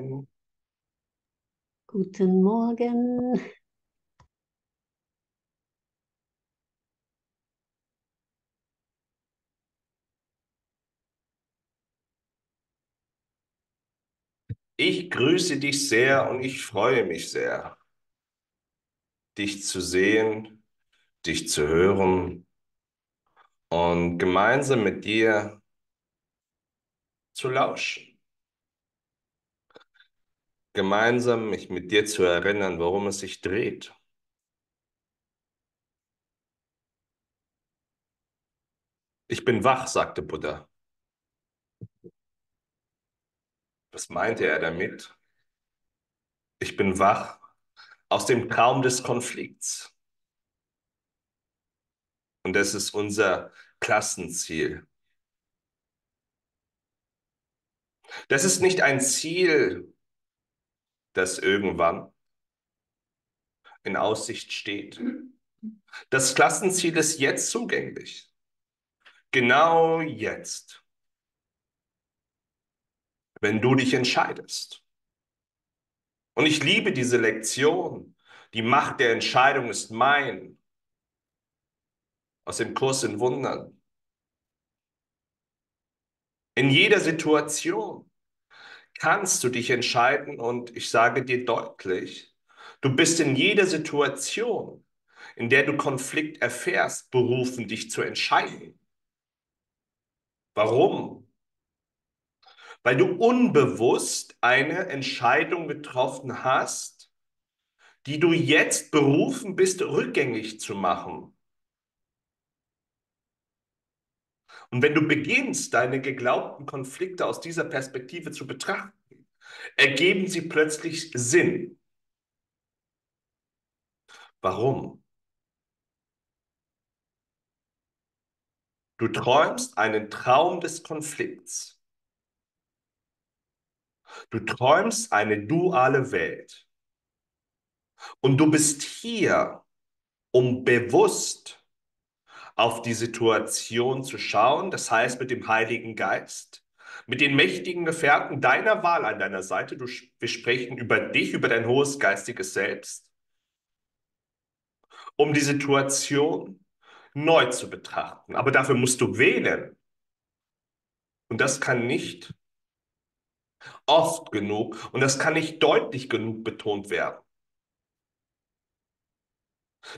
Morgen. Guten Morgen. Ich grüße dich sehr und ich freue mich sehr, dich zu sehen, dich zu hören und gemeinsam mit dir zu lauschen. Gemeinsam mich mit dir zu erinnern, worum es sich dreht. Ich bin wach, sagte Buddha. Was meinte er damit? Ich bin wach aus dem Traum des Konflikts. Und das ist unser Klassenziel. Das ist nicht ein Ziel, das irgendwann in Aussicht steht. Das Klassenziel ist jetzt zugänglich. Genau jetzt. Wenn du dich entscheidest. Und ich liebe diese Lektion. Die Macht der Entscheidung ist mein. Aus dem Kurs in Wundern. In jeder Situation kannst du dich entscheiden und ich sage dir deutlich, du bist in jeder Situation, in der du Konflikt erfährst, berufen, dich zu entscheiden. Warum? Weil du unbewusst eine Entscheidung getroffen hast, die du jetzt berufen bist, rückgängig zu machen. Und wenn du beginnst, deine geglaubten Konflikte aus dieser Perspektive zu betrachten, ergeben sie plötzlich Sinn. Warum? Du träumst einen Traum des Konflikts. Du träumst eine duale Welt. Und du bist hier, um bewusst auf die Situation zu schauen, das heißt mit dem Heiligen Geist, mit den mächtigen Gefährten deiner Wahl an deiner Seite. Du, wir sprechen über dich, über dein hohes geistiges Selbst, um die Situation neu zu betrachten. Aber dafür musst du wählen. Und das kann nicht oft genug und das kann nicht deutlich genug betont werden.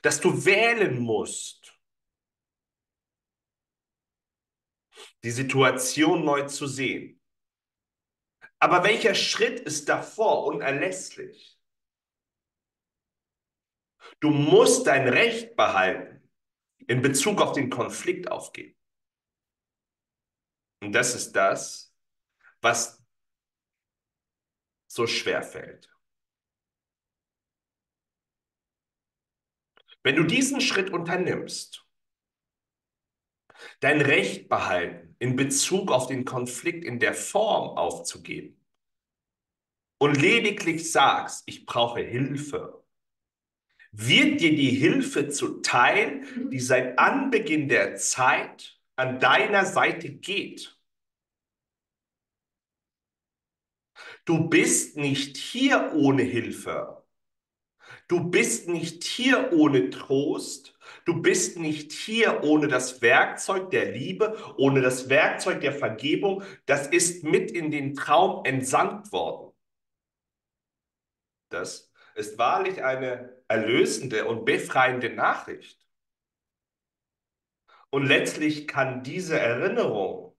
Dass du wählen musst. Die Situation neu zu sehen. Aber welcher Schritt ist davor unerlässlich? Du musst dein Recht behalten in Bezug auf den Konflikt aufgeben. Und das ist das, was so schwer fällt. Wenn du diesen Schritt unternimmst, dein Recht behalten, in Bezug auf den Konflikt in der Form aufzugeben und lediglich sagst, ich brauche Hilfe, wird dir die Hilfe zuteil, die seit Anbeginn der Zeit an deiner Seite geht. Du bist nicht hier ohne Hilfe. Du bist nicht hier ohne Trost. Du bist nicht hier ohne das Werkzeug der Liebe, ohne das Werkzeug der Vergebung. Das ist mit in den Traum entsandt worden. Das ist wahrlich eine erlösende und befreiende Nachricht. Und letztlich kann diese Erinnerung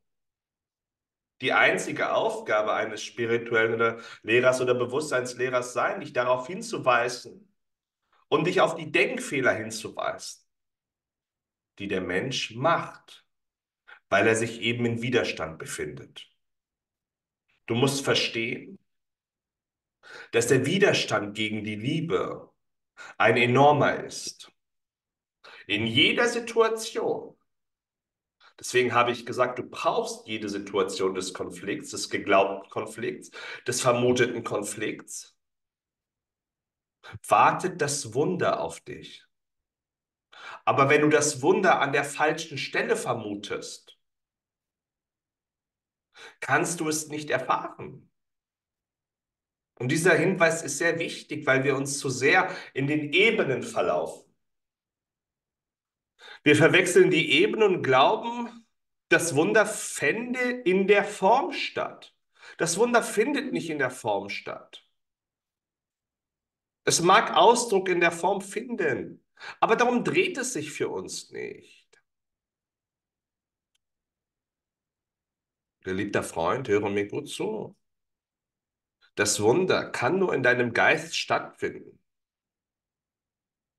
die einzige Aufgabe eines spirituellen Lehrers oder Bewusstseinslehrers sein, dich darauf hinzuweisen und dich auf die Denkfehler hinzuweisen die der Mensch macht, weil er sich eben in Widerstand befindet. Du musst verstehen, dass der Widerstand gegen die Liebe ein enormer ist. In jeder Situation. Deswegen habe ich gesagt, du brauchst jede Situation des Konflikts, des geglaubten Konflikts, des vermuteten Konflikts. Wartet das Wunder auf dich. Aber wenn du das Wunder an der falschen Stelle vermutest, kannst du es nicht erfahren. Und dieser Hinweis ist sehr wichtig, weil wir uns zu sehr in den Ebenen verlaufen. Wir verwechseln die Ebenen und glauben, das Wunder fände in der Form statt. Das Wunder findet nicht in der Form statt. Es mag Ausdruck in der Form finden, aber darum dreht es sich für uns nicht. Geliebter Freund, höre mir gut zu. Das Wunder kann nur in deinem Geist stattfinden,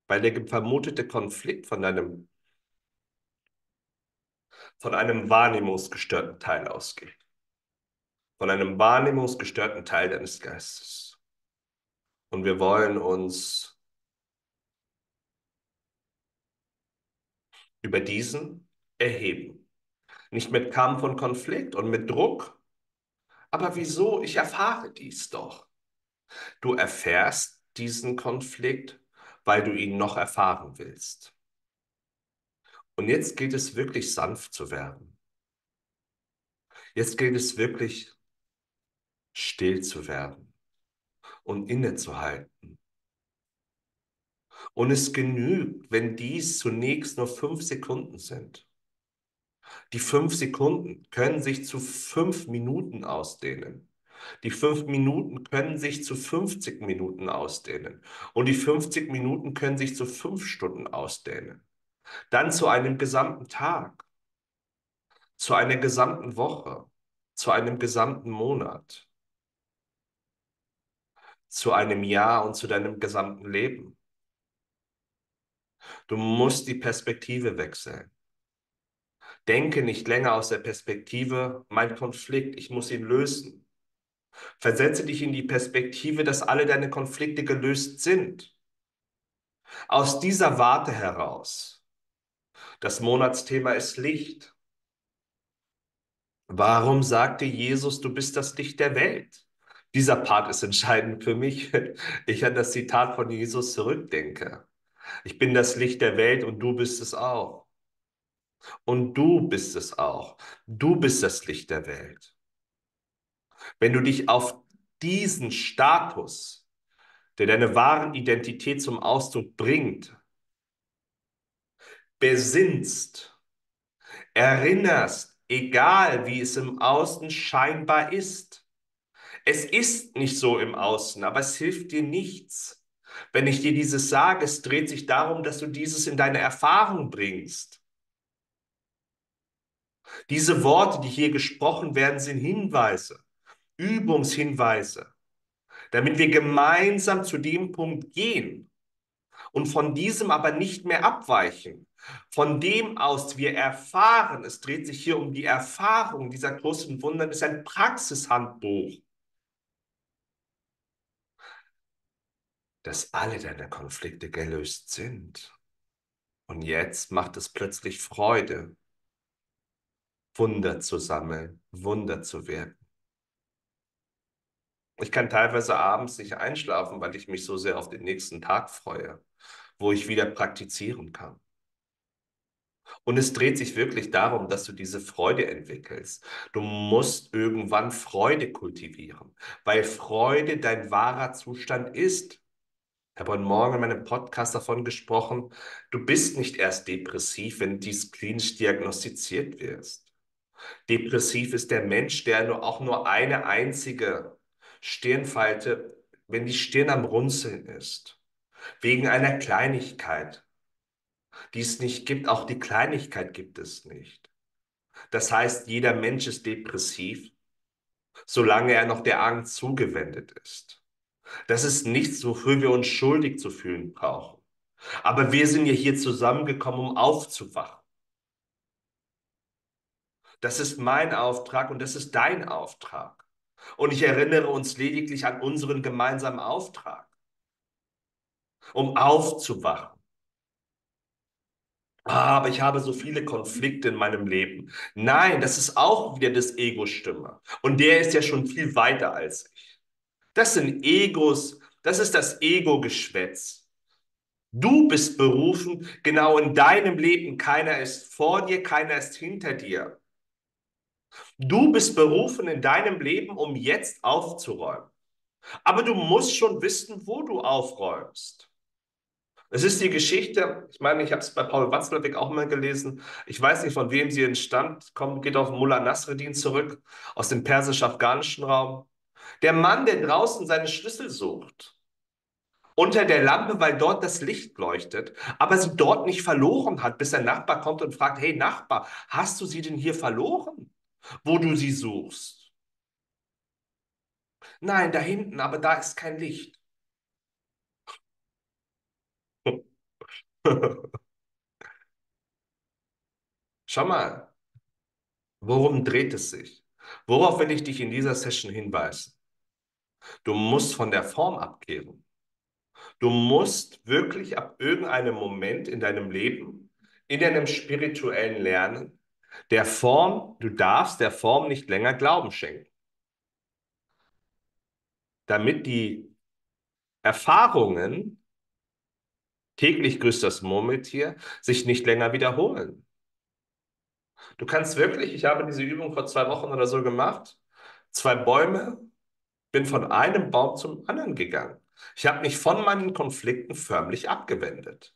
weil der vermutete Konflikt von deinem von einem wahrnehmungsgestörten Teil ausgeht. Von einem wahrnehmungsgestörten Teil deines Geistes. Und wir wollen uns über diesen erheben. Nicht mit Kampf und Konflikt und mit Druck. Aber wieso? Ich erfahre dies doch. Du erfährst diesen Konflikt, weil du ihn noch erfahren willst. Und jetzt gilt es wirklich sanft zu werden. Jetzt gilt es wirklich still zu werden und innezuhalten. Und es genügt, wenn dies zunächst nur fünf Sekunden sind. Die fünf Sekunden können sich zu fünf Minuten ausdehnen. Die fünf Minuten können sich zu 50 Minuten ausdehnen. Und die 50 Minuten können sich zu fünf Stunden ausdehnen. Dann zu einem gesamten Tag, zu einer gesamten Woche, zu einem gesamten Monat, zu einem Jahr und zu deinem gesamten Leben. Du musst die Perspektive wechseln. Denke nicht länger aus der Perspektive, mein Konflikt, ich muss ihn lösen. Versetze dich in die Perspektive, dass alle deine Konflikte gelöst sind. Aus dieser Warte heraus das Monatsthema ist Licht. Warum sagte Jesus, du bist das Licht der Welt? Dieser Part ist entscheidend für mich. Ich an das Zitat von Jesus zurückdenke. Ich bin das Licht der Welt und du bist es auch. Und du bist es auch. Du bist das Licht der Welt. Wenn du dich auf diesen Status, der deine wahren Identität zum Ausdruck bringt, besinnst, erinnerst, egal wie es im Außen scheinbar ist. Es ist nicht so im Außen, aber es hilft dir nichts. Wenn ich dir dieses sage, es dreht sich darum, dass du dieses in deine Erfahrung bringst. Diese Worte, die hier gesprochen werden, sind Hinweise, Übungshinweise, damit wir gemeinsam zu dem Punkt gehen und von diesem aber nicht mehr abweichen, von dem aus wir erfahren, es dreht sich hier um die Erfahrung dieser großen Wunder, ist ein Praxishandbuch, dass alle deine Konflikte gelöst sind. Und jetzt macht es plötzlich Freude, Wunder zu sammeln, Wunder zu werden. Ich kann teilweise abends nicht einschlafen, weil ich mich so sehr auf den nächsten Tag freue, wo ich wieder praktizieren kann. Und es dreht sich wirklich darum, dass du diese Freude entwickelst. Du musst irgendwann Freude kultivieren, weil Freude dein wahrer Zustand ist. Ich habe heute Morgen in meinem Podcast davon gesprochen, du bist nicht erst depressiv, wenn dies klinisch diagnostiziert wirst. Depressiv ist der Mensch, der nur auch nur eine einzige Stirnfalte, wenn die Stirn am Runzeln ist, wegen einer Kleinigkeit, die es nicht gibt. Auch die Kleinigkeit gibt es nicht. Das heißt, jeder Mensch ist depressiv, solange er noch der Angst zugewendet ist. Das ist nichts, wofür wir uns schuldig zu fühlen brauchen. Aber wir sind ja hier zusammengekommen, um aufzuwachen. Das ist mein Auftrag und das ist dein Auftrag. Und ich erinnere uns lediglich an unseren gemeinsamen Auftrag, um aufzuwachen Ah, aber ich habe so viele Konflikte in meinem Leben. Nein, das ist auch wieder das Ego-Stimme. Und der ist ja schon viel weiter als ich. Das sind Egos, das ist das Ego-Geschwätz. Du bist berufen, genau in deinem Leben. Keiner ist vor dir, keiner ist hinter dir. Du bist berufen in deinem Leben, um jetzt aufzuräumen. Aber du musst schon wissen, wo du aufräumst. Es ist die Geschichte, ich meine, ich habe es bei Paul Watzlawick auch mal gelesen. Ich weiß nicht, von wem sie entstammt, kommt, geht auf Mullah Nasreddin zurück, aus dem persisch-afghanischen Raum. Der Mann, der draußen seine Schlüssel sucht, unter der Lampe, weil dort das Licht leuchtet, aber sie dort nicht verloren hat, bis der Nachbar kommt und fragt, hey Nachbar, hast du sie denn hier verloren, wo du sie suchst? Nein, da hinten, aber da ist kein Licht. Schau mal, worum dreht es sich? Worauf will ich dich in dieser Session hinweisen? Du musst von der Form abkehren. Du musst wirklich ab irgendeinem Moment in deinem Leben, in deinem spirituellen Lernen, der Form, du darfst der Form nicht länger Glauben schenken. Damit die Erfahrungen, täglich grüßt das Murmeltier, sich nicht länger wiederholen. Du kannst wirklich, ich habe diese Übung vor zwei Wochen oder so gemacht, zwei Bäume, bin von einem Baum zum anderen gegangen. Ich habe mich von meinen Konflikten förmlich abgewendet.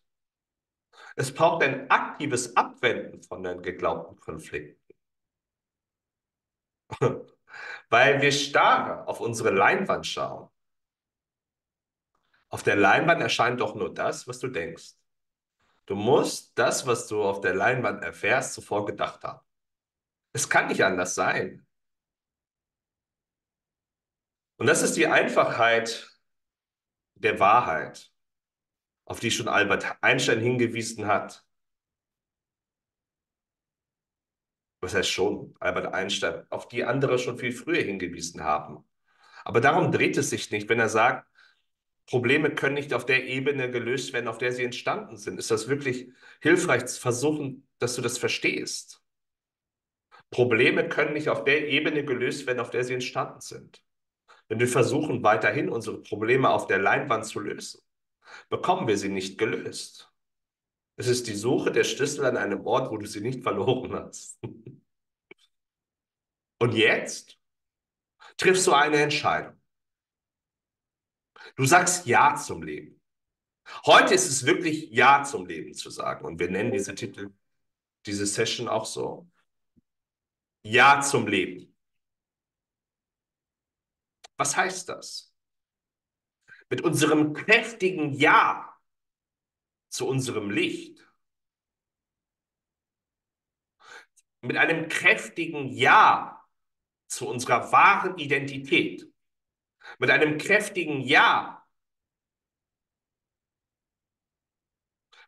Es braucht ein aktives Abwenden von den geglaubten Konflikten. Weil wir starr auf unsere Leinwand schauen. Auf der Leinwand erscheint doch nur das, was du denkst. Du musst das, was du auf der Leinwand erfährst, zuvor gedacht haben. Es kann nicht anders sein. Und das ist die Einfachheit der Wahrheit, auf die schon Albert Einstein hingewiesen hat. Was heißt schon? Albert Einstein, auf die andere schon viel früher hingewiesen haben. Aber darum dreht es sich nicht, wenn er sagt, Probleme können nicht auf der Ebene gelöst werden, auf der sie entstanden sind. Ist das wirklich hilfreich zu versuchen, dass du das verstehst? Probleme können nicht auf der Ebene gelöst werden, auf der sie entstanden sind. Wenn wir versuchen, weiterhin unsere Probleme auf der Leinwand zu lösen, bekommen wir sie nicht gelöst. Es ist die Suche der Schlüssel an einem Ort, wo du sie nicht verloren hast. Und jetzt triffst du eine Entscheidung. Du sagst Ja zum Leben. Heute ist es wirklich Ja zum Leben zu sagen. Und wir nennen diese Titel, diese Session auch so. Ja zum Leben. Was heißt das? Mit unserem kräftigen Ja zu unserem Licht, mit einem kräftigen Ja zu unserer wahren Identität, mit einem kräftigen Ja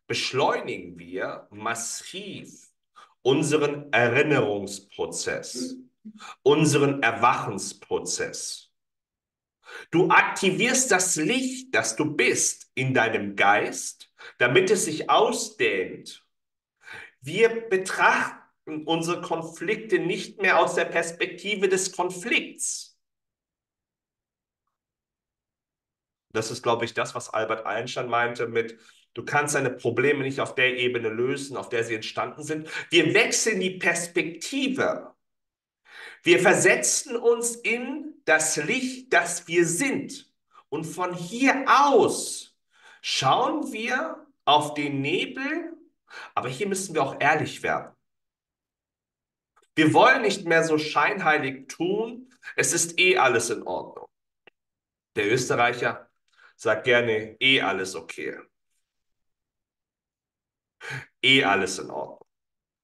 beschleunigen wir massiv unseren Erinnerungsprozess, unseren Erwachensprozess. Du aktivierst das Licht, das du bist, in deinem Geist, damit es sich ausdehnt. Wir betrachten unsere Konflikte nicht mehr aus der Perspektive des Konflikts. Das ist, glaube ich, das, was Albert Einstein meinte mit, du kannst deine Probleme nicht auf der Ebene lösen, auf der sie entstanden sind. Wir wechseln die Perspektive. Wir versetzen uns in das Licht, das wir sind. Und von hier aus schauen wir auf den Nebel, aber hier müssen wir auch ehrlich werden. Wir wollen nicht mehr so scheinheilig tun, es ist eh alles in Ordnung. Der Österreicher sagt gerne, eh alles okay. Eh alles in Ordnung.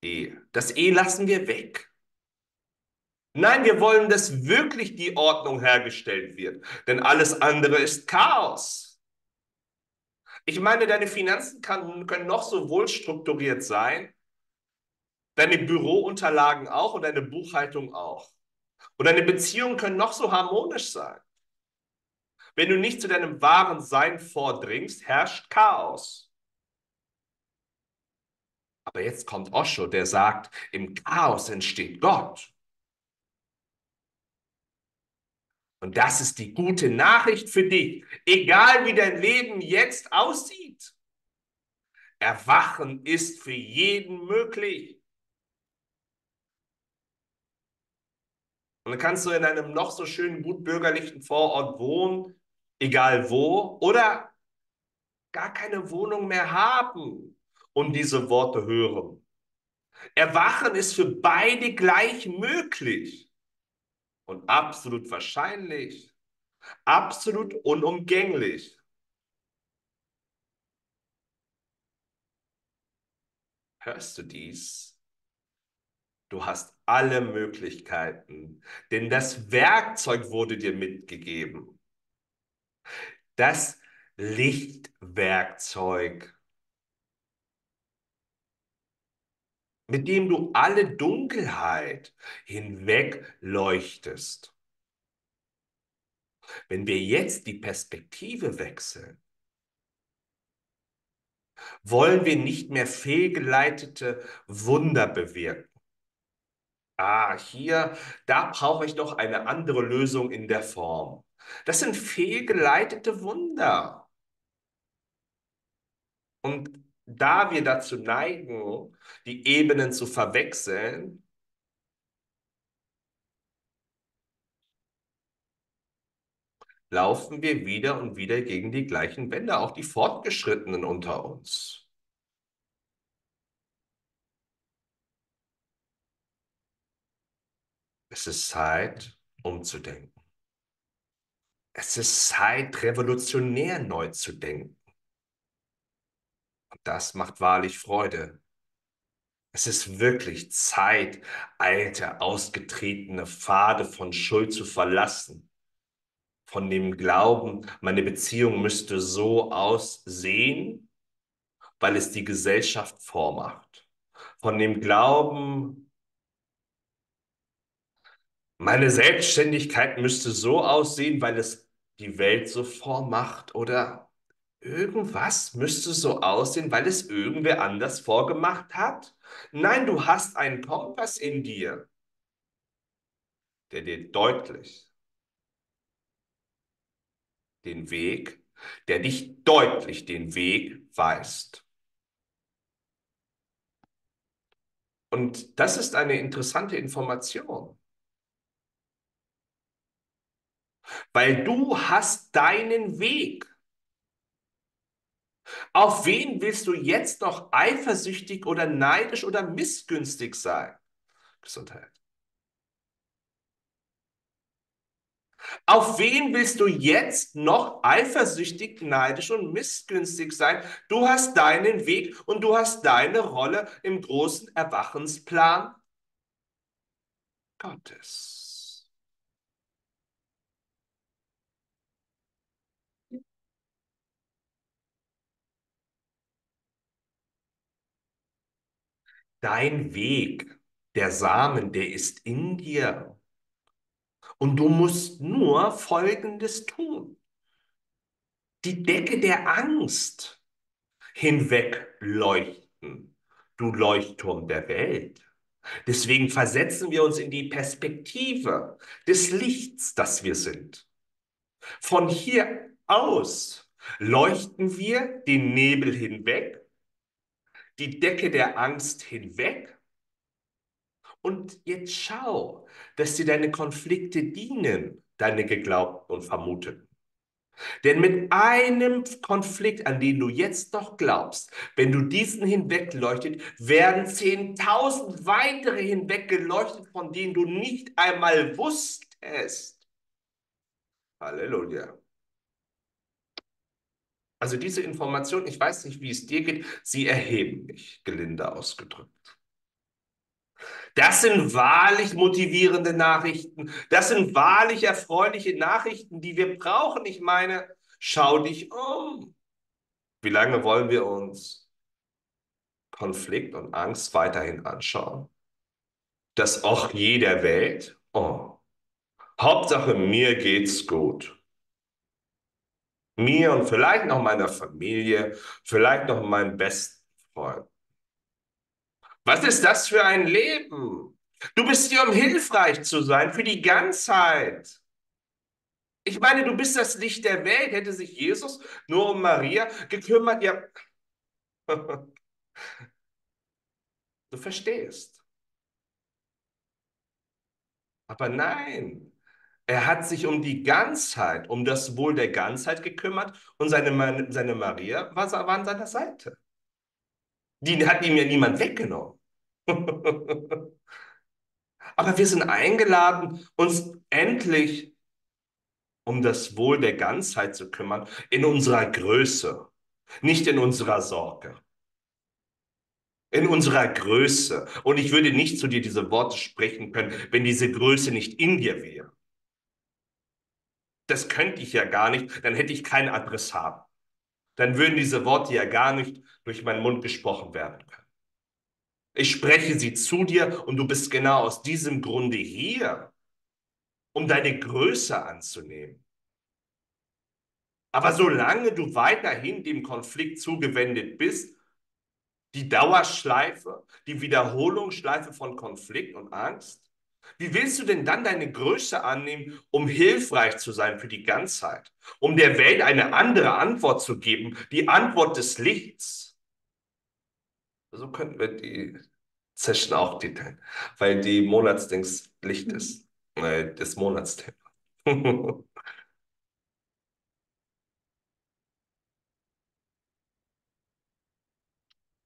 Eh. Das eh lassen wir weg. Nein, wir wollen, dass wirklich die Ordnung hergestellt wird, denn alles andere ist Chaos. Ich meine, deine Finanzen kann, können noch so wohl strukturiert sein, deine Bürounterlagen auch und deine Buchhaltung auch. Und deine Beziehungen können noch so harmonisch sein. Wenn du nicht zu deinem wahren Sein vordringst, herrscht Chaos. Aber jetzt kommt Osho, der sagt, im Chaos entsteht Gott. Und das ist die gute Nachricht für dich, egal wie dein Leben jetzt aussieht. Erwachen ist für jeden möglich. Und dann kannst du in einem noch so schönen, gut bürgerlichen Vorort wohnen, egal wo, oder gar keine Wohnung mehr haben und diese Worte hören. Erwachen ist für beide gleich möglich und absolut wahrscheinlich, absolut unumgänglich. Hörst du dies? Du hast alle Möglichkeiten, denn das Werkzeug wurde dir mitgegeben. Das Lichtwerkzeug, mit dem du alle Dunkelheit hinwegleuchtest. Wenn wir jetzt die Perspektive wechseln, wollen wir nicht mehr fehlgeleitete Wunder bewirken. Ah, hier, da brauche ich doch eine andere Lösung in der Form. Das sind fehlgeleitete Wunder. Und da wir dazu neigen, die Ebenen zu verwechseln, laufen wir wieder und wieder gegen die gleichen Wände, auch die Fortgeschrittenen unter uns. Es ist Zeit, umzudenken. Es ist Zeit, revolutionär neu zu denken. Das macht wahrlich Freude. Es ist wirklich Zeit, alte, ausgetretene Pfade von Schuld zu verlassen. Von dem Glauben, meine Beziehung müsste so aussehen, weil es die Gesellschaft vormacht. Von dem Glauben, meine Selbstständigkeit müsste so aussehen, weil es die Welt so vormacht oder irgendwas müsste so aussehen, weil es irgendwer anders vorgemacht hat. Nein, du hast einen Kompass in dir, der dir deutlich den Weg, der dich deutlich den Weg weist. Und das ist eine interessante Information. Weil du hast deinen Weg. Auf wen willst du jetzt noch eifersüchtig oder neidisch oder missgünstig sein? Gesundheit. Auf wen willst du jetzt noch eifersüchtig, neidisch und missgünstig sein? Du hast deinen Weg und du hast deine Rolle im großen Erwachensplan Gottes. Dein Weg, der Samen, der ist in dir. Und du musst nur Folgendes tun. Die Decke der Angst hinwegleuchten, du Leuchtturm der Welt. Deswegen versetzen wir uns in die Perspektive des Lichts, das wir sind. Von hier aus leuchten wir den Nebel hinweg, die Decke der Angst hinweg und jetzt schau, dass dir deine Konflikte dienen, deine Geglaubten und Vermuteten. Denn mit einem Konflikt, an den du jetzt noch glaubst, wenn du diesen hinwegleuchtet, werden zehntausend weitere hinweggeleuchtet, von denen du nicht einmal wusstest. Halleluja. Also diese Information, ich weiß nicht, wie es dir geht, sie erheben mich, gelinde ausgedrückt. Das sind wahrlich motivierende Nachrichten. Das sind wahrlich erfreuliche Nachrichten, die wir brauchen. Ich meine, schau dich um. Wie lange wollen wir uns Konflikt und Angst weiterhin anschauen? Das Och je der Welt? Oh. Hauptsache, mir geht's gut. Mir und vielleicht noch meiner Familie, vielleicht noch meinem besten Freund. Was ist das für ein Leben? Du bist hier, um hilfreich zu sein für die Ganzheit. Ich meine, du bist das Licht der Welt. Hätte sich Jesus nur um Maria gekümmert, ja. Du verstehst. Aber nein, er hat sich um die Ganzheit, um das Wohl der Ganzheit gekümmert und seine, seine Maria war, war an seiner Seite. Die hat ihm ja niemand weggenommen. Aber wir sind eingeladen, uns endlich um das Wohl der Ganzheit zu kümmern, in unserer Größe, nicht in unserer Sorge. In unserer Größe. Und ich würde nicht zu dir diese Worte sprechen können, wenn diese Größe nicht in dir wäre. Das könnte ich ja gar nicht, dann hätte ich keinen Adressat. Dann würden diese Worte ja gar nicht durch meinen Mund gesprochen werden können. Ich spreche sie zu dir und du bist genau aus diesem Grunde hier, um deine Größe anzunehmen. Aber solange du weiterhin dem Konflikt zugewendet bist, die Dauerschleife, die Wiederholungsschleife von Konflikt und Angst, wie willst du denn dann deine Größe annehmen, um hilfreich zu sein für die Ganzheit, um der Welt eine andere Antwort zu geben, die Antwort des Lichts? So könnten wir die Session auch titeln, weil die Monatsdings Licht ist, äh, das Monatsthema.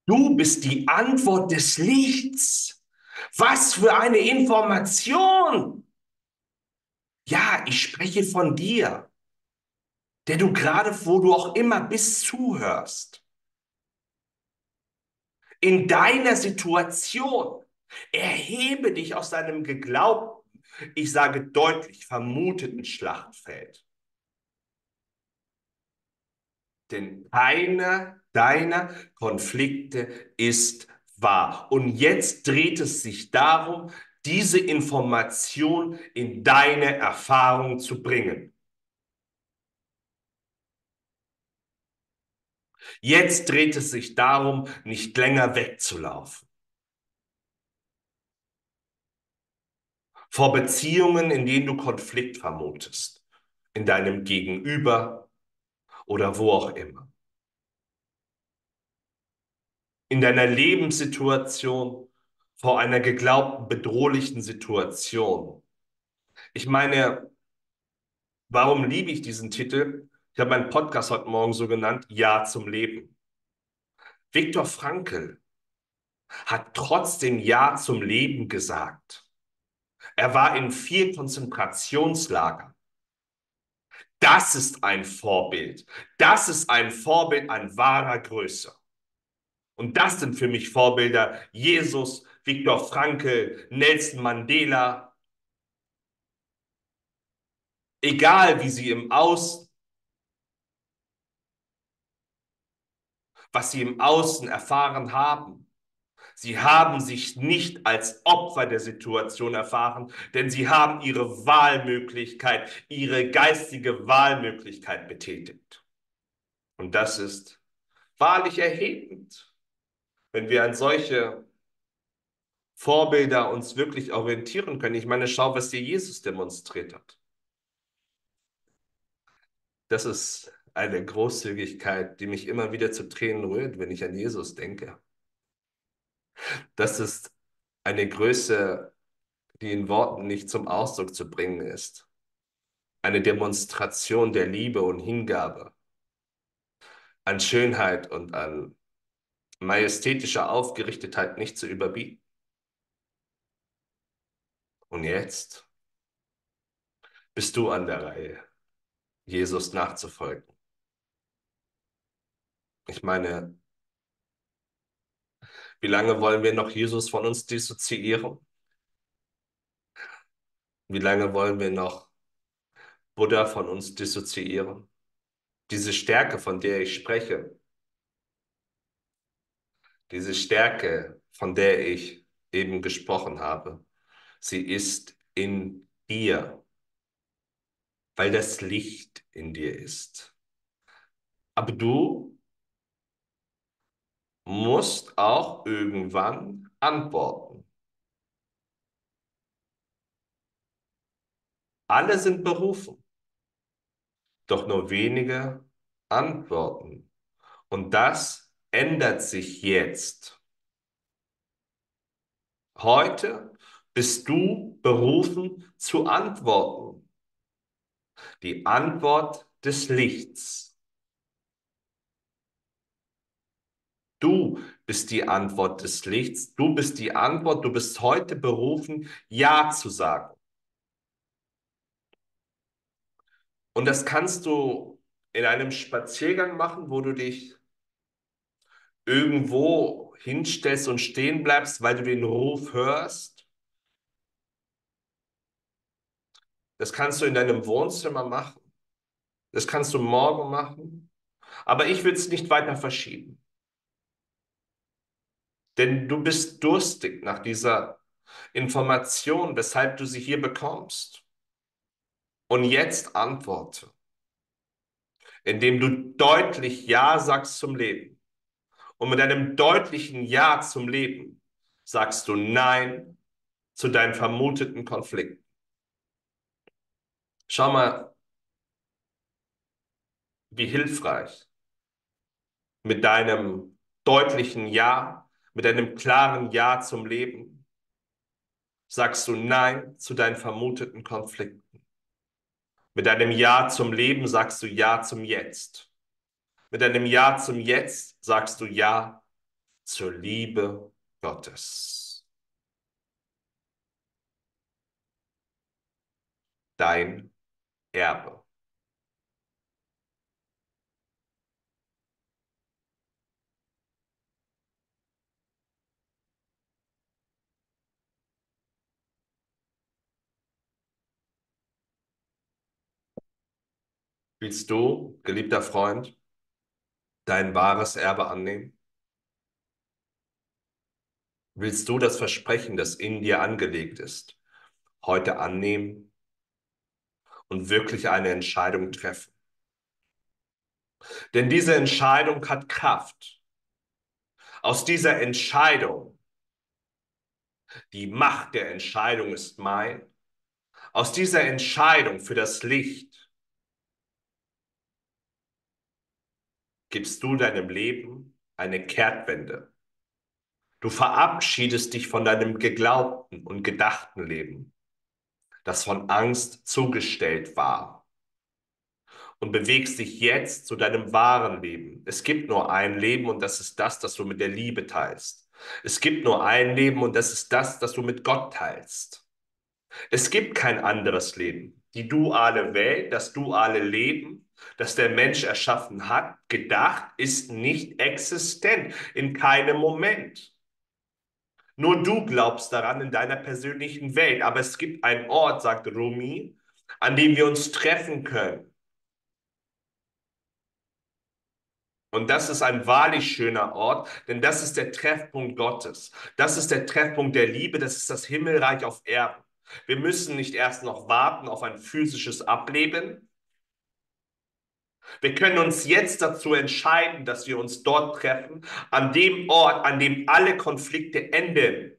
Du bist die Antwort des Lichts. Was für eine Information! Ja, ich spreche von dir, der du gerade, wo du auch immer bist, zuhörst. In deiner Situation erhebe dich aus deinem geglaubten, ich sage deutlich, vermuteten Schlachtfeld. Denn keiner deiner Konflikte ist wahr. Und jetzt dreht es sich darum, diese Information in deine Erfahrung zu bringen. Jetzt dreht es sich darum, nicht länger wegzulaufen. Vor Beziehungen, in denen du Konflikt vermutest, in deinem Gegenüber oder wo auch immer. In deiner Lebenssituation vor einer geglaubten bedrohlichen Situation. Ich meine, warum liebe ich diesen Titel? Ich habe meinen Podcast heute Morgen so genannt, Ja zum Leben. Viktor Frankl hat trotzdem Ja zum Leben gesagt. Er war in vier Konzentrationslagern. Das ist ein Vorbild. Das ist ein Vorbild an wahrer Größe. Und das sind für mich Vorbilder. Jesus, Viktor Frankl, Nelson Mandela. Egal wie sie im Außen, was sie im Außen erfahren haben. Sie haben sich nicht als Opfer der Situation erfahren, denn sie haben ihre Wahlmöglichkeit, ihre geistige Wahlmöglichkeit betätigt. Und das ist wahrlich erhebend wenn wir an solche Vorbilder uns wirklich orientieren können. Ich meine, schau, was dir Jesus demonstriert hat. Das ist eine Großzügigkeit, die mich immer wieder zu Tränen rührt, wenn ich an Jesus denke. Das ist eine Größe, die in Worten nicht zum Ausdruck zu bringen ist. Eine Demonstration der Liebe und Hingabe an Schönheit und an majestätischer Aufgerichtetheit nicht zu überbieten. Und jetzt bist du an der Reihe, Jesus nachzufolgen. Ich meine, wie lange wollen wir noch Jesus von uns dissoziieren? Wie lange wollen wir noch Buddha von uns dissoziieren? Diese Stärke, von der ich spreche, diese Stärke, von der ich eben gesprochen habe, sie ist in dir, weil das Licht in dir ist. Aber du musst auch irgendwann antworten. Alle sind berufen, doch nur wenige antworten. Und das ändert sich jetzt. Heute bist du berufen zu antworten. Die Antwort des Lichts. Du bist die Antwort des Lichts. Du bist die Antwort. Du bist heute berufen, Ja zu sagen. Und das kannst du in einem Spaziergang machen, wo du dich irgendwo hinstellst und stehen bleibst, weil du den Ruf hörst. Das kannst du in deinem Wohnzimmer machen. Das kannst du morgen machen. Aber ich will es nicht weiter verschieben. Denn du bist durstig nach dieser Information, weshalb du sie hier bekommst. Und jetzt antworte, indem du deutlich Ja sagst zum Leben. Und mit einem deutlichen Ja zum Leben sagst du Nein zu deinen vermuteten Konflikten. Schau mal, wie hilfreich mit deinem deutlichen Ja, mit einem klaren Ja zum Leben sagst du Nein zu deinen vermuteten Konflikten. Mit deinem Ja zum Leben sagst du Ja zum Jetzt. Mit deinem Ja zum Jetzt sagst du Ja zur Liebe Gottes. Dein Erbe. Willst du, geliebter Freund, dein wahres Erbe annehmen? Willst du das Versprechen, das in dir angelegt ist, heute annehmen und wirklich eine Entscheidung treffen? Denn diese Entscheidung hat Kraft. Aus dieser Entscheidung, die Macht der Entscheidung ist mein, aus dieser Entscheidung für das Licht gibst du deinem Leben eine Kehrtwende. Du verabschiedest dich von deinem geglaubten und gedachten Leben, das von Angst zugestellt war, und bewegst dich jetzt zu deinem wahren Leben. Es gibt nur ein Leben und das ist das, das du mit der Liebe teilst. Es gibt nur ein Leben und das ist das, das du mit Gott teilst. Es gibt kein anderes Leben. Die duale Welt, das duale Leben das der Mensch erschaffen hat, gedacht, ist nicht existent in keinem Moment. Nur du glaubst daran in deiner persönlichen Welt, aber es gibt einen Ort, sagt Rumi, an dem wir uns treffen können. Und das ist ein wahrlich schöner Ort, denn das ist der Treffpunkt Gottes. Das ist der Treffpunkt der Liebe, das ist das Himmelreich auf Erden. Wir müssen nicht erst noch warten auf ein physisches Ableben, wir können uns jetzt dazu entscheiden, dass wir uns dort treffen, an dem Ort, an dem alle Konflikte enden.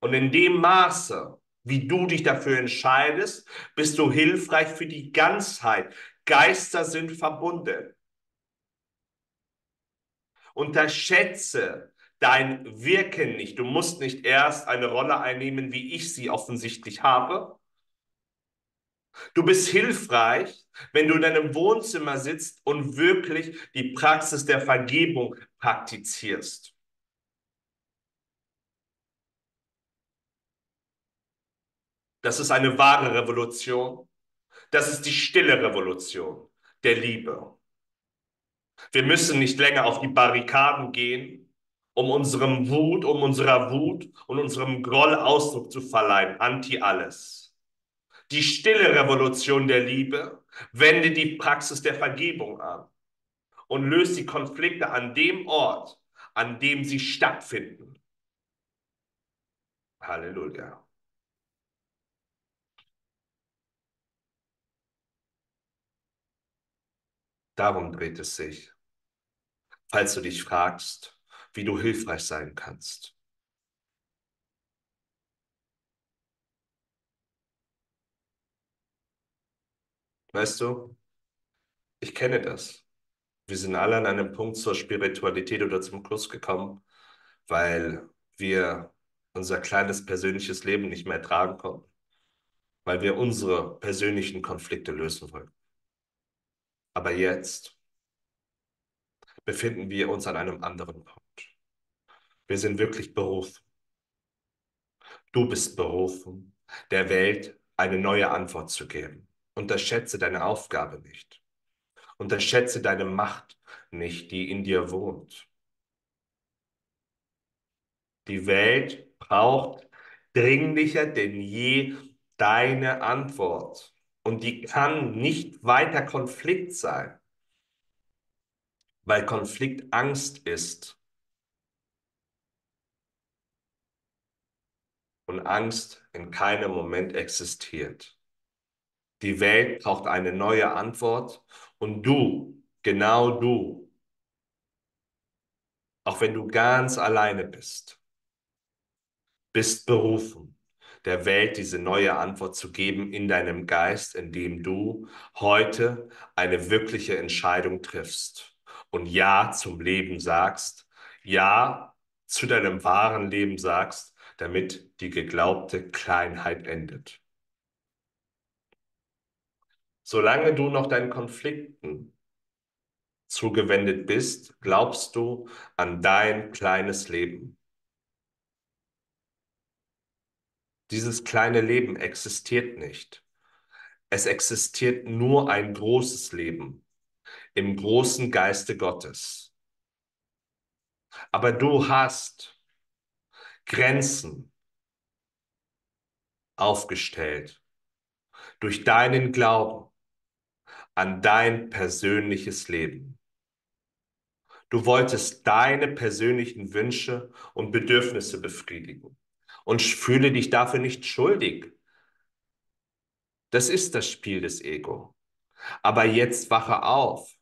Und in dem Maße, wie du dich dafür entscheidest, bist du hilfreich für die Ganzheit. Geister sind verbunden. Unterschätze dein Wirken nicht. Du musst nicht erst eine Rolle einnehmen, wie ich sie offensichtlich habe, Du bist hilfreich, wenn du in deinem Wohnzimmer sitzt und wirklich die Praxis der Vergebung praktizierst. Das ist eine wahre Revolution. Das ist die stille Revolution der Liebe. Wir müssen nicht länger auf die Barrikaden gehen, um unserem Wut, um unserer Wut und unserem Groll Ausdruck zu verleihen. Anti alles die stille Revolution der Liebe wendet die Praxis der Vergebung an und löst die Konflikte an dem Ort, an dem sie stattfinden. Halleluja. Darum dreht es sich, falls du dich fragst, wie du hilfreich sein kannst. Weißt du, ich kenne das. Wir sind alle an einem Punkt zur Spiritualität oder zum Kurs gekommen, weil wir unser kleines persönliches Leben nicht mehr tragen konnten, weil wir unsere persönlichen Konflikte lösen wollten. Aber jetzt befinden wir uns an einem anderen Punkt. Wir sind wirklich berufen. Du bist berufen, der Welt eine neue Antwort zu geben. Unterschätze deine Aufgabe nicht. Unterschätze deine Macht nicht, die in dir wohnt. Die Welt braucht dringlicher denn je deine Antwort. Und die kann nicht weiter Konflikt sein, weil Konflikt Angst ist. Und Angst in keinem Moment existiert. Die Welt braucht eine neue Antwort und du, genau du, auch wenn du ganz alleine bist, bist berufen, der Welt diese neue Antwort zu geben in deinem Geist, indem du heute eine wirkliche Entscheidung triffst und Ja zum Leben sagst, Ja zu deinem wahren Leben sagst, damit die geglaubte Kleinheit endet. Solange du noch deinen Konflikten zugewendet bist, glaubst du an dein kleines Leben. Dieses kleine Leben existiert nicht. Es existiert nur ein großes Leben im großen Geiste Gottes. Aber du hast Grenzen aufgestellt durch deinen Glauben an dein persönliches Leben. Du wolltest deine persönlichen Wünsche und Bedürfnisse befriedigen und fühle dich dafür nicht schuldig. Das ist das Spiel des Ego. Aber jetzt wache auf.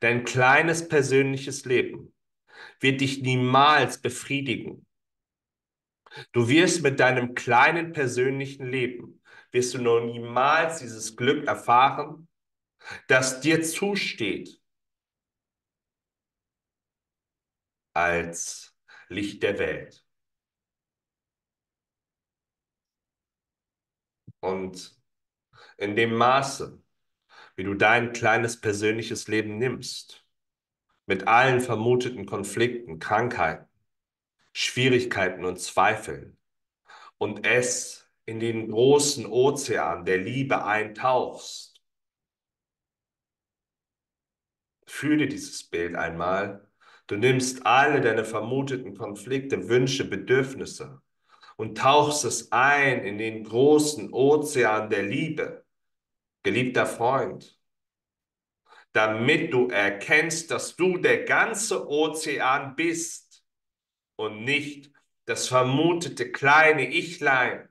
Dein kleines persönliches Leben wird dich niemals befriedigen. Du wirst mit deinem kleinen persönlichen Leben, wirst du noch niemals dieses Glück erfahren, das dir zusteht als Licht der Welt. Und in dem Maße, wie du dein kleines persönliches Leben nimmst, mit allen vermuteten Konflikten, Krankheiten, Schwierigkeiten und Zweifeln. Und es in den großen Ozean der Liebe eintauchst, fühle dieses Bild einmal. Du nimmst alle deine vermuteten Konflikte, Wünsche, Bedürfnisse und tauchst es ein in den großen Ozean der Liebe, geliebter Freund, damit du erkennst, dass du der ganze Ozean bist und nicht das vermutete kleine Ichlein.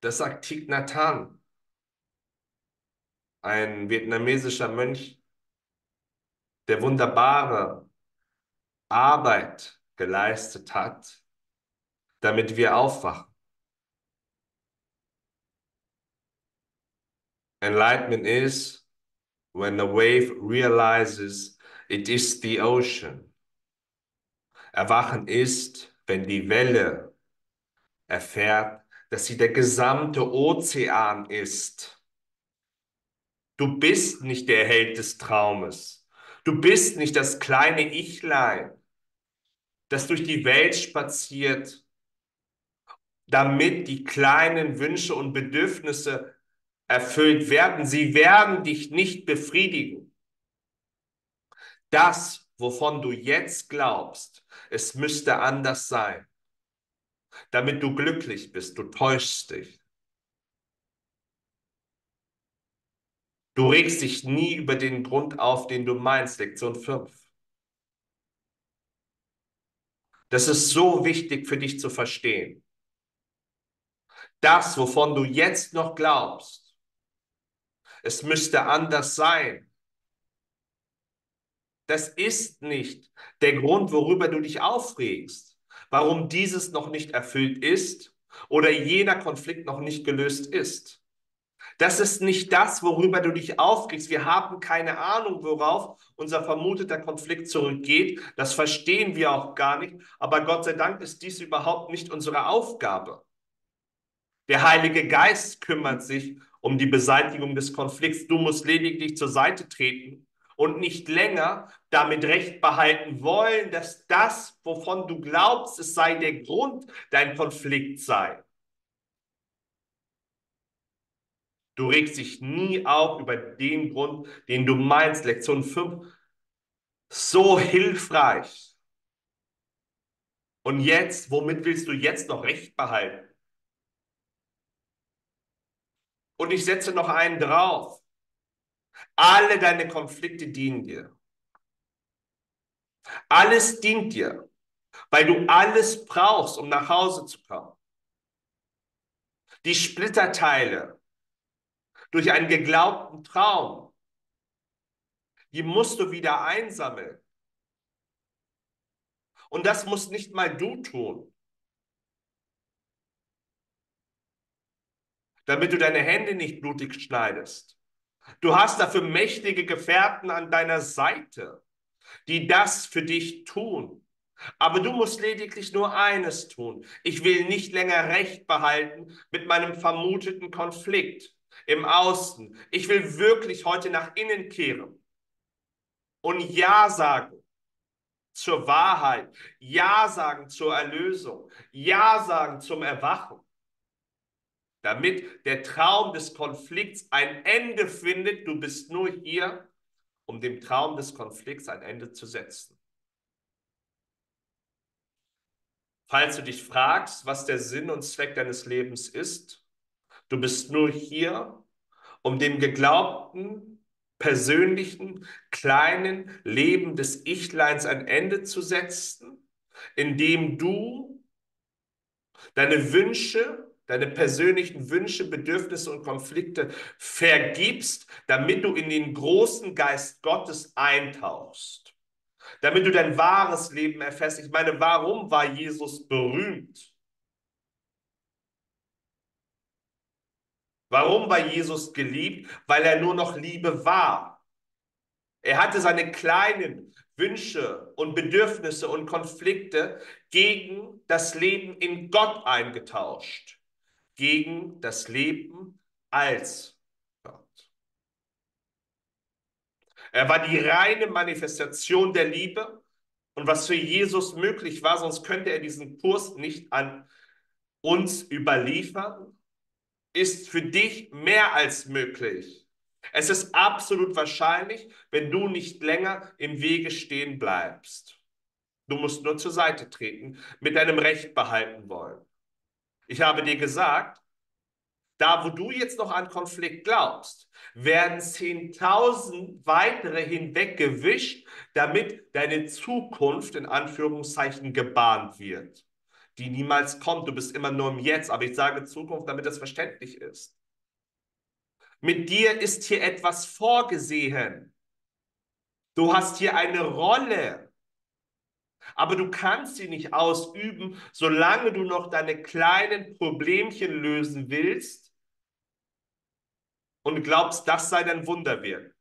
Das sagt Thich Nhat Hanh, ein vietnamesischer Mönch, der wunderbare Arbeit geleistet hat, damit wir aufwachen. Enlightenment is when the wave realizes it is the ocean. Erwachen ist, wenn die Welle erfährt, dass sie der gesamte Ozean ist. Du bist nicht der Held des Traumes. Du bist nicht das kleine Ichlein das durch die Welt spaziert, damit die kleinen Wünsche und Bedürfnisse erfüllt werden. Sie werden dich nicht befriedigen. Das, wovon du jetzt glaubst, es müsste anders sein, damit du glücklich bist, du täuschst dich. Du regst dich nie über den Grund auf, den du meinst, Lektion 5. Das ist so wichtig für dich zu verstehen. Das, wovon du jetzt noch glaubst, es müsste anders sein. Das ist nicht der Grund, worüber du dich aufregst, warum dieses noch nicht erfüllt ist oder jener Konflikt noch nicht gelöst ist. Das ist nicht das, worüber du dich aufregst. Wir haben keine Ahnung, worauf unser vermuteter Konflikt zurückgeht. Das verstehen wir auch gar nicht. Aber Gott sei Dank ist dies überhaupt nicht unsere Aufgabe. Der Heilige Geist kümmert sich um die Beseitigung des Konflikts. Du musst lediglich zur Seite treten und nicht länger damit recht behalten wollen, dass das, wovon du glaubst, es sei der Grund, dein Konflikt sei. Du regst dich nie auf über den Grund, den du meinst. Lektion 5. So hilfreich. Und jetzt, womit willst du jetzt noch Recht behalten? Und ich setze noch einen drauf. Alle deine Konflikte dienen dir. Alles dient dir, weil du alles brauchst, um nach Hause zu kommen. Die Splitterteile durch einen geglaubten Traum, die musst du wieder einsammeln. Und das musst nicht mal du tun. Damit du deine Hände nicht blutig schneidest. Du hast dafür mächtige Gefährten an deiner Seite, die das für dich tun. Aber du musst lediglich nur eines tun. Ich will nicht länger Recht behalten mit meinem vermuteten Konflikt im Außen. Ich will wirklich heute nach innen kehren und Ja sagen zur Wahrheit, Ja sagen zur Erlösung, Ja sagen zum Erwachen, damit der Traum des Konflikts ein Ende findet. Du bist nur hier, um dem Traum des Konflikts ein Ende zu setzen. Falls du dich fragst, was der Sinn und Zweck deines Lebens ist, du bist nur hier, um dem geglaubten, persönlichen, kleinen Leben des Ichleins ein Ende zu setzen, indem du deine Wünsche, deine persönlichen Wünsche, Bedürfnisse und Konflikte vergibst, damit du in den großen Geist Gottes eintauchst, damit du dein wahres Leben erfährst. Ich meine, warum war Jesus berühmt? Warum war Jesus geliebt? Weil er nur noch Liebe war. Er hatte seine kleinen Wünsche und Bedürfnisse und Konflikte gegen das Leben in Gott eingetauscht. Gegen das Leben als Gott. Er war die reine Manifestation der Liebe und was für Jesus möglich war, sonst könnte er diesen Kurs nicht an uns überliefern ist für dich mehr als möglich. Es ist absolut wahrscheinlich, wenn du nicht länger im Wege stehen bleibst. Du musst nur zur Seite treten, mit deinem Recht behalten wollen. Ich habe dir gesagt, da wo du jetzt noch an Konflikt glaubst, werden 10.000 weitere hinweggewischt, damit deine Zukunft in Anführungszeichen gebahnt wird die niemals kommt. Du bist immer nur im Jetzt, aber ich sage Zukunft, damit das verständlich ist. Mit dir ist hier etwas vorgesehen. Du hast hier eine Rolle. Aber du kannst sie nicht ausüben, solange du noch deine kleinen Problemchen lösen willst und glaubst, das sei dein Wunderwirk.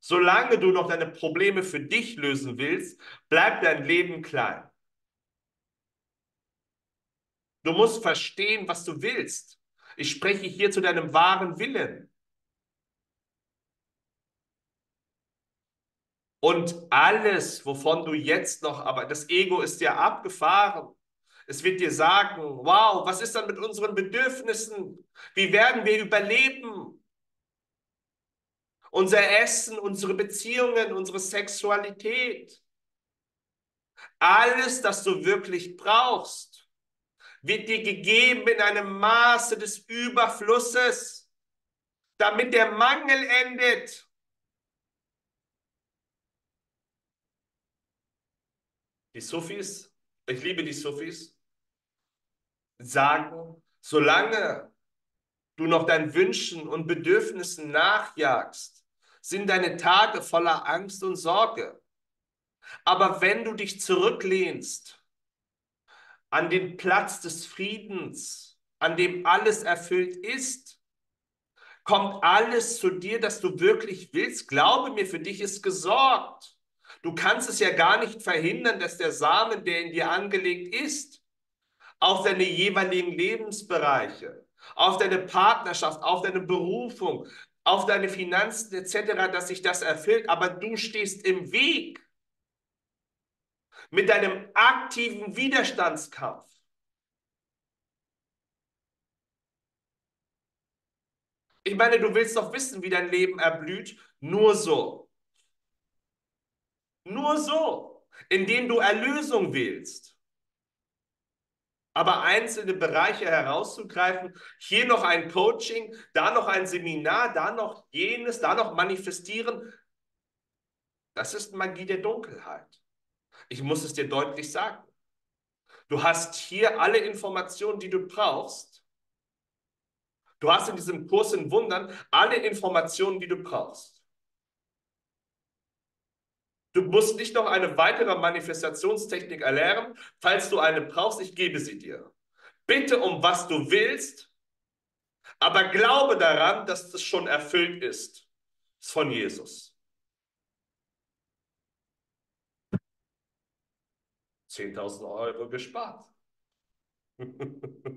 Solange du noch deine Probleme für dich lösen willst, bleibt dein Leben klein. Du musst verstehen, was du willst. Ich spreche hier zu deinem wahren Willen. Und alles, wovon du jetzt noch, aber das Ego ist ja abgefahren. Es wird dir sagen, wow, was ist dann mit unseren Bedürfnissen? Wie werden wir überleben? unser Essen, unsere Beziehungen, unsere Sexualität. Alles, das du wirklich brauchst, wird dir gegeben in einem Maße des Überflusses, damit der Mangel endet. Die Sufis, ich liebe die Sufis, sagen, solange du noch deinen Wünschen und Bedürfnissen nachjagst, sind deine Tage voller Angst und Sorge. Aber wenn du dich zurücklehnst an den Platz des Friedens an dem alles erfüllt ist? Kommt alles zu dir, dass du wirklich willst? Glaube mir, für dich ist gesorgt. Du kannst es ja gar nicht verhindern, dass der Samen, der in dir angelegt ist, auf deine jeweiligen Lebensbereiche, auf deine Partnerschaft, auf deine Berufung, auf deine Finanzen etc., dass sich das erfüllt, aber du stehst im Weg mit deinem aktiven Widerstandskampf. Ich meine, du willst doch wissen, wie dein Leben erblüht. Nur so. Nur so, indem du Erlösung wählst. Aber einzelne Bereiche herauszugreifen, hier noch ein Coaching, da noch ein Seminar, da noch jenes, da noch manifestieren, das ist Magie der Dunkelheit. Ich muss es dir deutlich sagen. Du hast hier alle Informationen, die du brauchst, Du hast in diesem Kurs in Wundern alle Informationen, die du brauchst. Du musst nicht noch eine weitere Manifestationstechnik erlernen. Falls du eine brauchst, ich gebe sie dir. Bitte um was du willst, aber glaube daran, dass das schon erfüllt ist. Das ist von Jesus. 10.000 Euro gespart.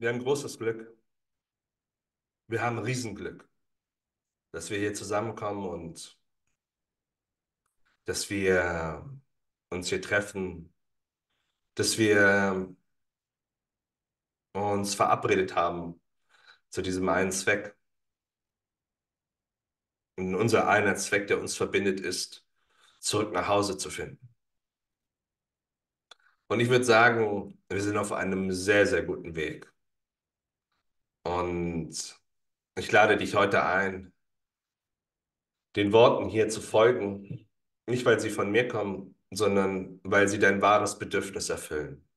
Wir haben großes Glück. Wir haben Riesenglück, dass wir hier zusammenkommen und dass wir uns hier treffen, dass wir uns verabredet haben zu diesem einen Zweck. Und unser einer Zweck, der uns verbindet, ist, zurück nach Hause zu finden. Und ich würde sagen, wir sind auf einem sehr, sehr guten Weg. Und ich lade dich heute ein, den Worten hier zu folgen, nicht weil sie von mir kommen, sondern weil sie dein wahres Bedürfnis erfüllen.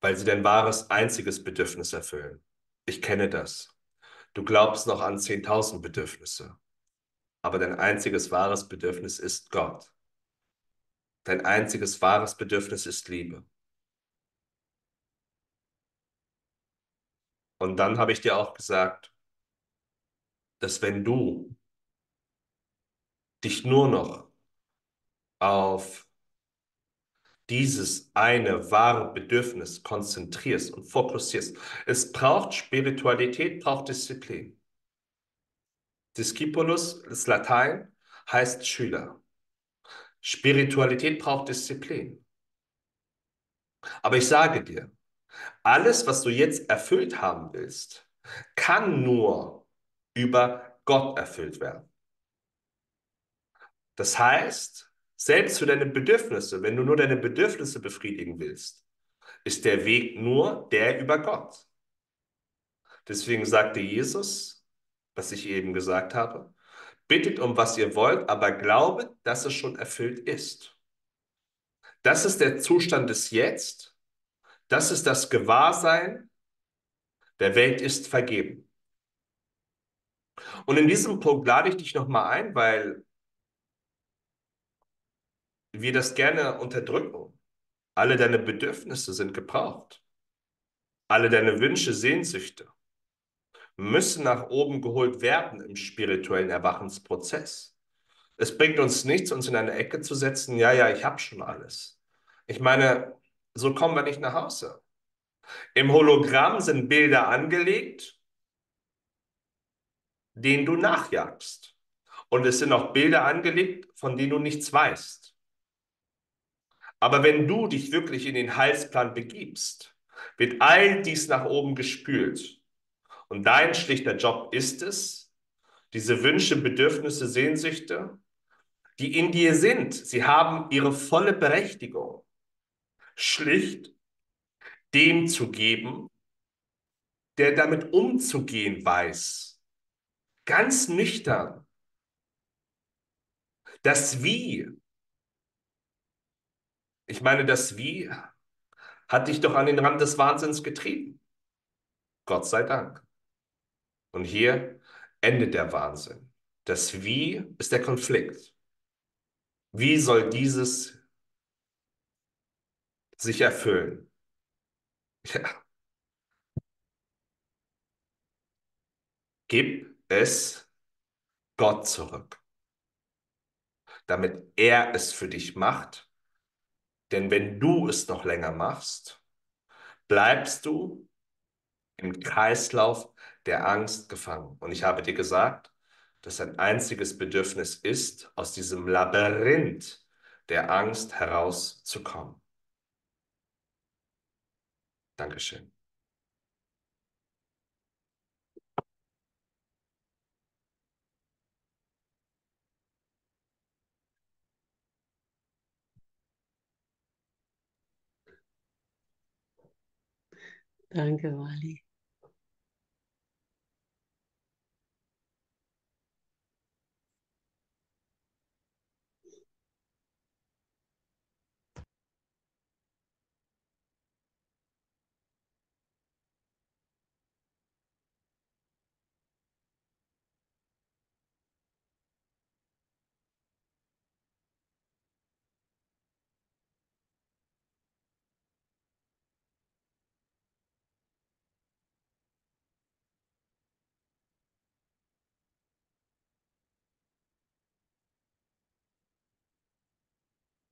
Weil sie dein wahres, einziges Bedürfnis erfüllen. Ich kenne das. Du glaubst noch an 10.000 Bedürfnisse, aber dein einziges wahres Bedürfnis ist Gott. Dein einziges wahres Bedürfnis ist Liebe. Und dann habe ich dir auch gesagt, dass wenn du dich nur noch auf dieses eine wahre Bedürfnis konzentrierst und fokussierst, es braucht Spiritualität, braucht Disziplin. Discipulus, das Latein, heißt Schüler. Spiritualität braucht Disziplin. Aber ich sage dir, alles, was du jetzt erfüllt haben willst, kann nur über Gott erfüllt werden. Das heißt, selbst für deine Bedürfnisse, wenn du nur deine Bedürfnisse befriedigen willst, ist der Weg nur der über Gott. Deswegen sagte Jesus, was ich eben gesagt habe, bittet um was ihr wollt, aber glaubet, dass es schon erfüllt ist. Das ist der Zustand des Jetzt das ist das Gewahrsein, der Welt ist vergeben. Und in diesem Punkt lade ich dich nochmal ein, weil wir das gerne unterdrücken. Alle deine Bedürfnisse sind gebraucht. Alle deine Wünsche, Sehnsüchte müssen nach oben geholt werden im spirituellen Erwachensprozess. Es bringt uns nichts, uns in eine Ecke zu setzen, ja, ja, ich habe schon alles. Ich meine, so kommen wir nicht nach Hause. Im Hologramm sind Bilder angelegt, denen du nachjagst. Und es sind auch Bilder angelegt, von denen du nichts weißt. Aber wenn du dich wirklich in den Heilsplan begibst, wird all dies nach oben gespült. Und dein schlichter Job ist es, diese Wünsche, Bedürfnisse, Sehnsüchte, die in dir sind, sie haben ihre volle Berechtigung schlicht dem zu geben, der damit umzugehen weiß. Ganz nüchtern. Das Wie. Ich meine, das Wie hat dich doch an den Rand des Wahnsinns getrieben. Gott sei Dank. Und hier endet der Wahnsinn. Das Wie ist der Konflikt. Wie soll dieses sich erfüllen? Ja. Gib es Gott zurück, damit er es für dich macht. Denn wenn du es noch länger machst, bleibst du im Kreislauf der Angst gefangen. Und ich habe dir gesagt, dass ein einziges Bedürfnis ist, aus diesem Labyrinth der Angst herauszukommen. Dankeschön. Danke, Wally.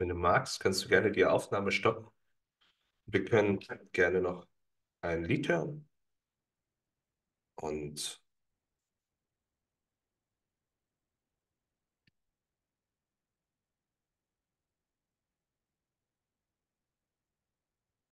Wenn du magst, kannst du gerne die Aufnahme stoppen. Wir können gerne noch ein Lied hören. Und